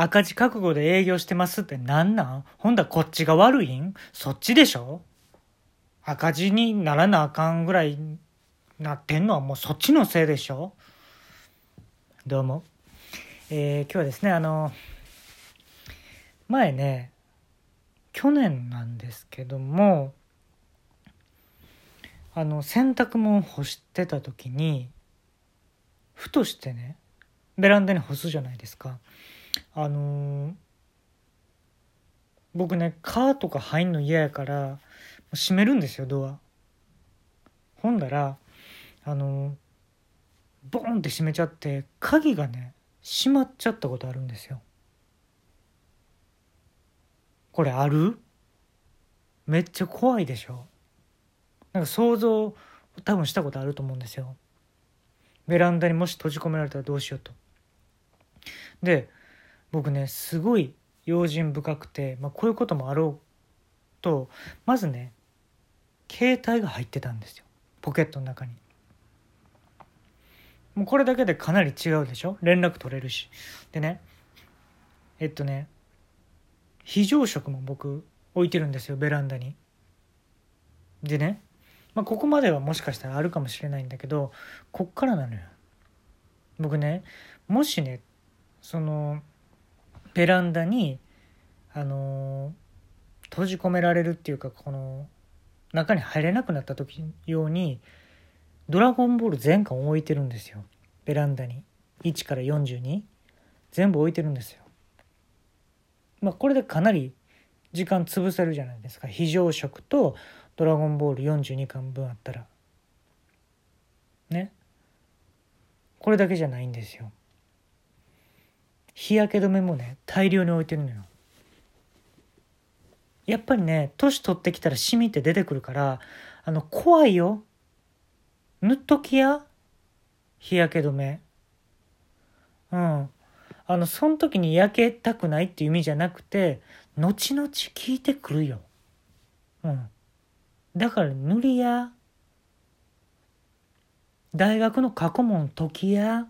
赤字覚悟で営業してますってなんなん？ほんだこっちが悪いん？そっちでしょ？赤字にならなあかんぐらいなってんのはもうそっちのせいでしょ？どうも。えー、今日はですね、あの、前ね、去年なんですけども、あの、洗濯物干してた時に、ふとしてね、ベランダに干すじゃないですか。あのー、僕ね、カーとか入んの嫌やから、閉めるんですよ、ドア。ほんだら、あのー、ボンって閉めちゃって、鍵がね、閉まっちゃったことあるんですよ。これある？めっちゃ怖いでしょなんか想像多分したことあると思うんですよ。ベランダにもし閉じ込められたらどうしようと。で僕ねすごい用心深くて、まあ、こういうこともあろうとまずね携帯が入ってたんですよポケットの中に。もうこれだけでかなり違うでしょ？連絡取れるし。でねえっとね非常食も僕置いてるんですよベランダに。でね、まあ、ここまではもしかしたらあるかもしれないんだけどこっからなのよ。僕ねもしねそのベランダにあの閉じ込められるっていうかこの中に入れなくなった時用に「ドラゴンボール」全巻置いてるんですよ。ベランダに。1から42全部置いてるんですよ。まあこれでかなり時間潰せるじゃないですか。非常食と「ドラゴンボール」42巻分あったら。ね。これだけじゃないんですよ。日焼け止めもね大量に置いてるのよ。やっぱりね年取ってきたらシミって出てくるからあの怖いよ。塗っときや。日焼け止め。うん。あのその時に焼けたくないっていう意味じゃなくて後々効いてくるよ。うん。だから塗りや。大学の過去問解きや。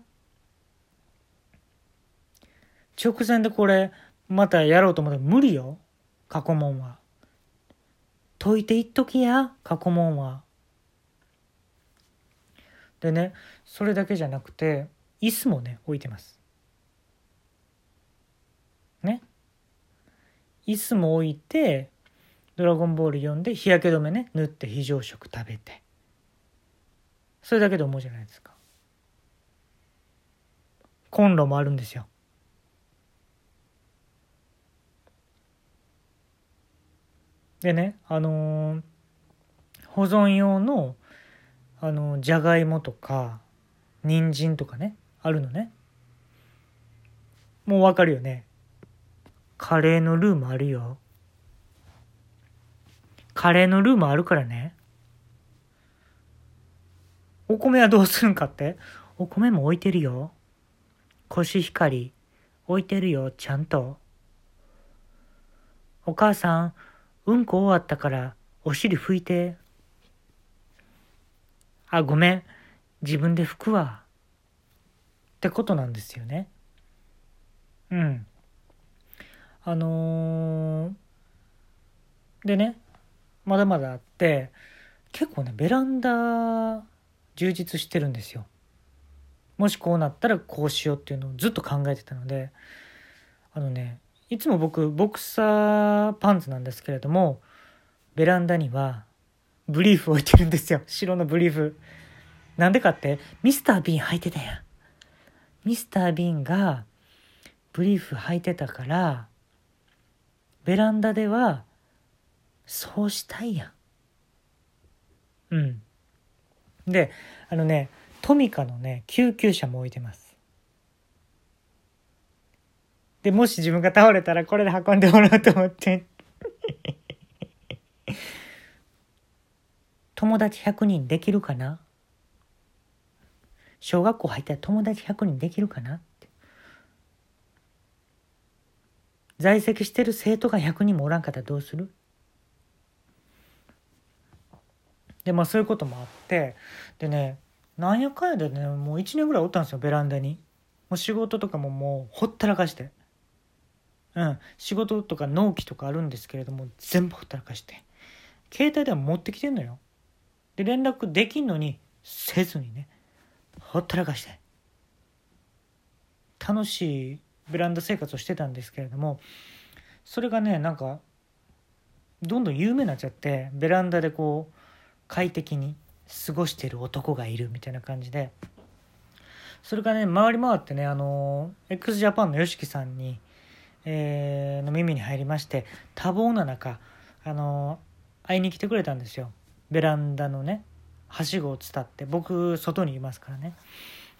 直前でこれまたやろうと思ったら無理よ。過去問は。解いていっときや過去問は。でねそれだけじゃなくて椅子もね置いてます。ね。椅子も置いて「ドラゴンボール」読んで日焼け止めね塗って非常食食べて。それだけで思うじゃないですか。コンロもあるんですよ。でねあのー、保存用のあのじゃがいもとか人参とかねあるのね。もうわかるよね。カレーのルーもあるよ。カレーのルーもあるからね。お米はどうするんかって？お米も置いてるよ。コシヒカリ置いてるよちゃんと。お母さんうんこ終わったからお尻拭いて。あ、ごめん。自分で拭くわ。ってことなんですよね。うん。あのー、でね、まだまだあって、結構ね、ベランダ充実してるんですよ。もしこうなったらこうしようっていうのをずっと考えてたので、あのね、いつも僕ボクサーパンツなんですけれどもベランダにはブリーフ置いてるんですよ。白のブリーフ。なんでかってミスター・ビーン履いてたやん。ミスター・ビーンがブリーフ履いてたからベランダではそうしたいやん。うん。であのねトミカのね救急車も置いてます。で、もし自分が倒れたらこれで運んでもらおうと思って。友達100人できるかな？小学校入ったら友達100人できるかな？在籍してる生徒が100人もおらんかったらどうする？でまあそういうこともあって。でねなんやかんやでねもう1年ぐらいおったんですよベランダに。もう仕事とかももうほったらかして。うん、仕事とか納期とかあるんですけれども全部ほったらかして。携帯では持ってきてんのよ。で連絡できんのにせずにねほったらかして。楽しいベランダ生活をしてたんですけれどもそれがねなんかどんどん有名になっちゃってベランダでこう快適に過ごしてる男がいるみたいな感じで。それがね回り回ってねあの x ジャパンの YOSHIKI さんに、えー、の耳に入りまして多忙な中あの会いに来てくれたんですよ。ベランダのねはしごを伝って僕外にいますからね。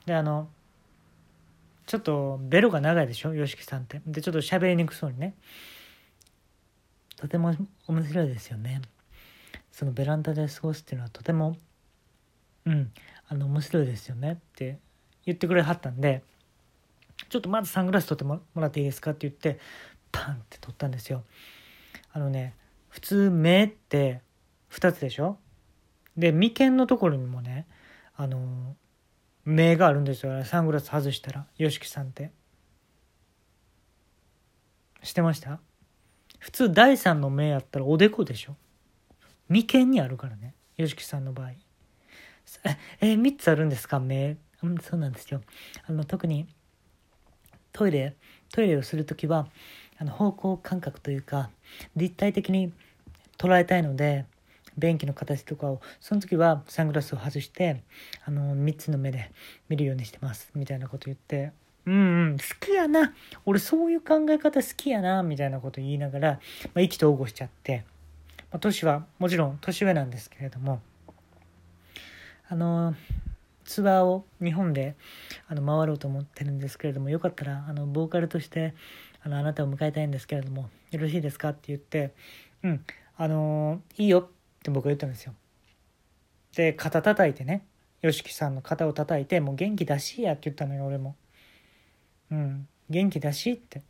であのちょっとベロが長いでしょ？YOSHIKI さんって。でちょっと喋りにくそうにね。とても面白いですよね。そのベランダで過ごすっていうのはとてもうんあの面白いですよねって言ってくれはったんでちょっとまずサングラス取ってもらっていいですかって言ってパンって取ったんですよ。あのね普通目って2つでしょ？で眉間のところにもねあの目があるんですよ。サングラス外したら YOSHIKI さんって。してました？普通第3の目やったらおでこでしょ？眉間にあるからね YOSHIKI さんの場合。ええ3つあるんですか？目。うんそうなんですよ。あの特にトイレトイレをする時はあの方向感覚というか立体的に捉えたいので便器の形とかをその時はサングラスを外してあの3つの目で見るようにしてますみたいなこと言ってうんうん好きやな俺そういう考え方好きやなみたいなこと言いながら、まあ、意気投合しちゃって、まあ、年はもちろん年上なんですけれどもあのツアーを日本であの回ろうと思ってるんですけれどもよかったらあのボーカルとしてあのあなたを迎えたいんですけれどもよろしいですかって言ってうんあのいいよって僕は言ったんですよ。で肩叩いてね YOSHIKI さんの肩を叩いてもう元気出しやって言ったのよ俺も。うん元気だしって。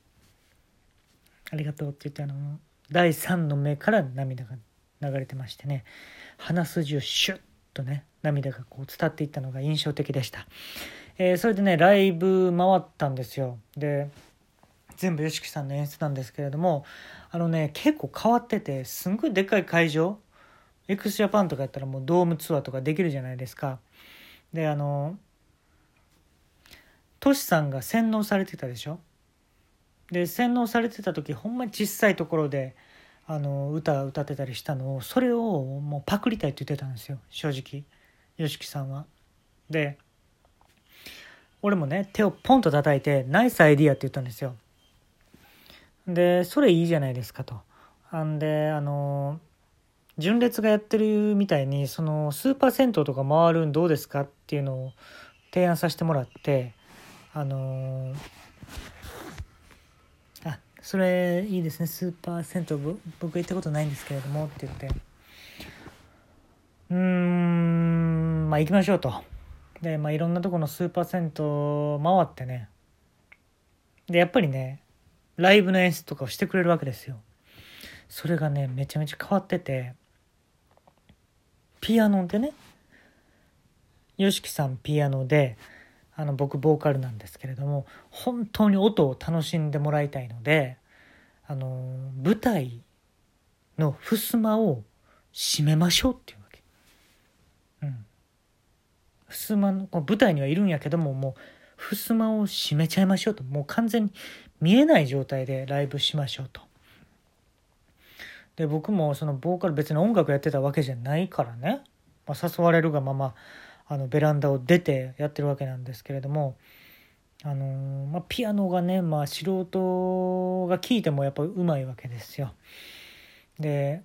ありがとうって言ってあの。第3の目から涙が流れてましてね鼻筋をシュッとね涙がこう伝っていったのが印象的でした、えー、それでねライブ回ったんですよ。で全部 YOSHIKI さんの演出なんですけれどもあのね結構変わっててすんごいでっかい会場 x ジャパンとかやったらもうドームツアーとかできるじゃないですか。であのトシさんが洗脳されてたでしょ？で洗脳されてた時ほんまに小さいところであの歌歌ってたりしたのをそれをもうパクりたいって言ってたんですよ正直 YOSHIKI さんは。で俺もね手をポンと叩いて「ナイスアイディア」って言ったんですよ。でそれいいじゃないですかと。あんであの純烈がやってるみたいにそのスーパー銭湯とか回るんどうですかっていうのを提案させてもらってあのそれいいですね。スーパー銭湯僕行ったことないんですけれどもって言って。うーんまあ行きましょうと。でまあいろんなとこのスーパー銭湯回ってね。でやっぱりねライブの演出とかをしてくれるわけですよ。それがねめちゃめちゃ変わってて。ピアノでね。YOSHIKI さんピアノであの僕ボーカルなんですけれども本当に音を楽しんでもらいたいのであの舞台の襖を閉めましょうっていうわけ。うん。襖の舞台にはいるんやけどももう襖を閉めちゃいましょうともう完全に見えない状態でライブしましょうと。で僕もそのボーカル別に音楽やってたわけじゃないからね、まあ、誘われるがままあのベランダを出てやってるわけなんですけれども、あのー、まあ、ピアノがね、まあ、素人が聴いてもやっぱうまいわけですよ。で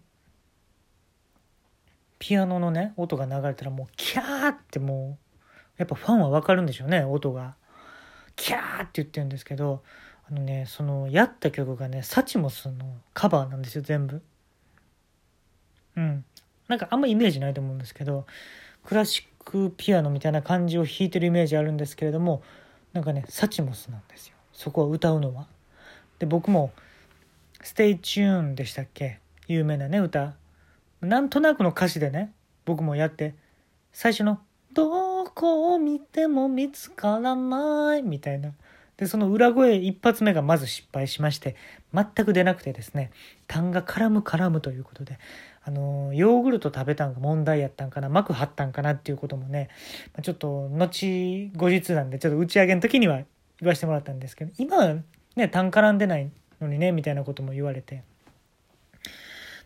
ピアノのね音が流れたらもうキャーってもうやっぱファンは分かるんでしょうね音が。キャーって言ってるんですけどあのねそのやった曲がねサチモスのカバーなんですよ全部。うん。なんかあんまイメージないと思うんですけどクラシックピアノみたいな感じを弾いてるイメージあるんですけれどもなんかねサチモスなんですよ。そこは歌うのは。で僕も「 Stay Tune」でしたっけ？有名なね歌。なんとなくの歌詞でね僕もやって最初の「どこを見ても見つからない」みたいな。でその裏声一発目がまず失敗しまして全く出なくてですね痰が絡む絡むということであのヨーグルト食べたんが問題やったんかな膜張ったんかなっていうこともねちょっと後後日なんでちょっと打ち上げの時には言わせてもらったんですけど今はね痰絡んでないのにねみたいなことも言われて。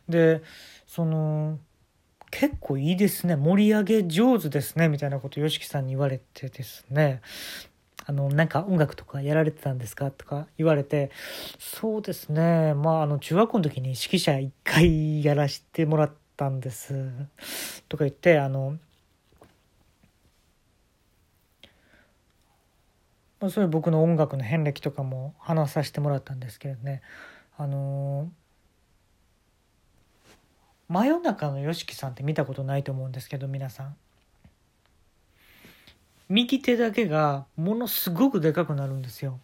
でその結構いいですね盛り上げ上手ですねみたいなこと YOSHIKI さんに言われてですね。あのなんか音楽とかやられてたんですか？とか言われてそうですね。まああの中学校の時に指揮者1回やらせてもらったんです。とか言ってあのまあ、そういう僕の音楽の遍歴とかも話させてもらったんですけれどね。あの真夜中の YOSHIKI さんって見たことないと思うんですけど皆さん。右手だけがものすごくでかくなるんですよ。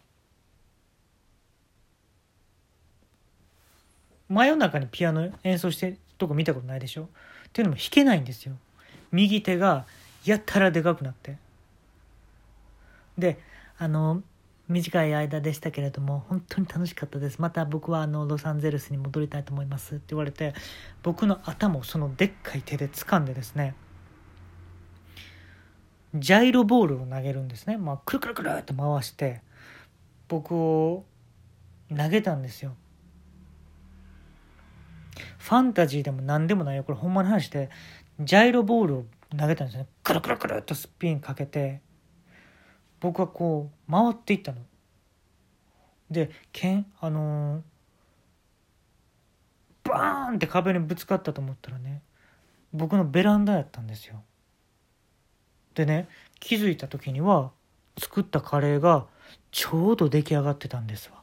真夜中にピアノ演奏してるとこ見たことないでしょ？っていうのも弾けないんですよ。右手がやったらでかくなって。であの短い間でしたけれども本当に楽しかったです。また僕はあのロサンゼルスに戻りたいと思いますって言われて僕の頭をそのでっかい手で掴んでですねジャイロボールを投げるんですね、まあ、くるくるくるっと回して僕を投げたんですよファンタジーでも何でもないよこれほんまの話でジャイロボールを投げたんですねくるくるくるっとスピンかけて僕はこう回っていったの。でけんあのー、バーンって壁にぶつかったと思ったらね僕のベランダやったんですよ。でね気づいた時には作ったカレーがちょうど出来上がってたんですわ。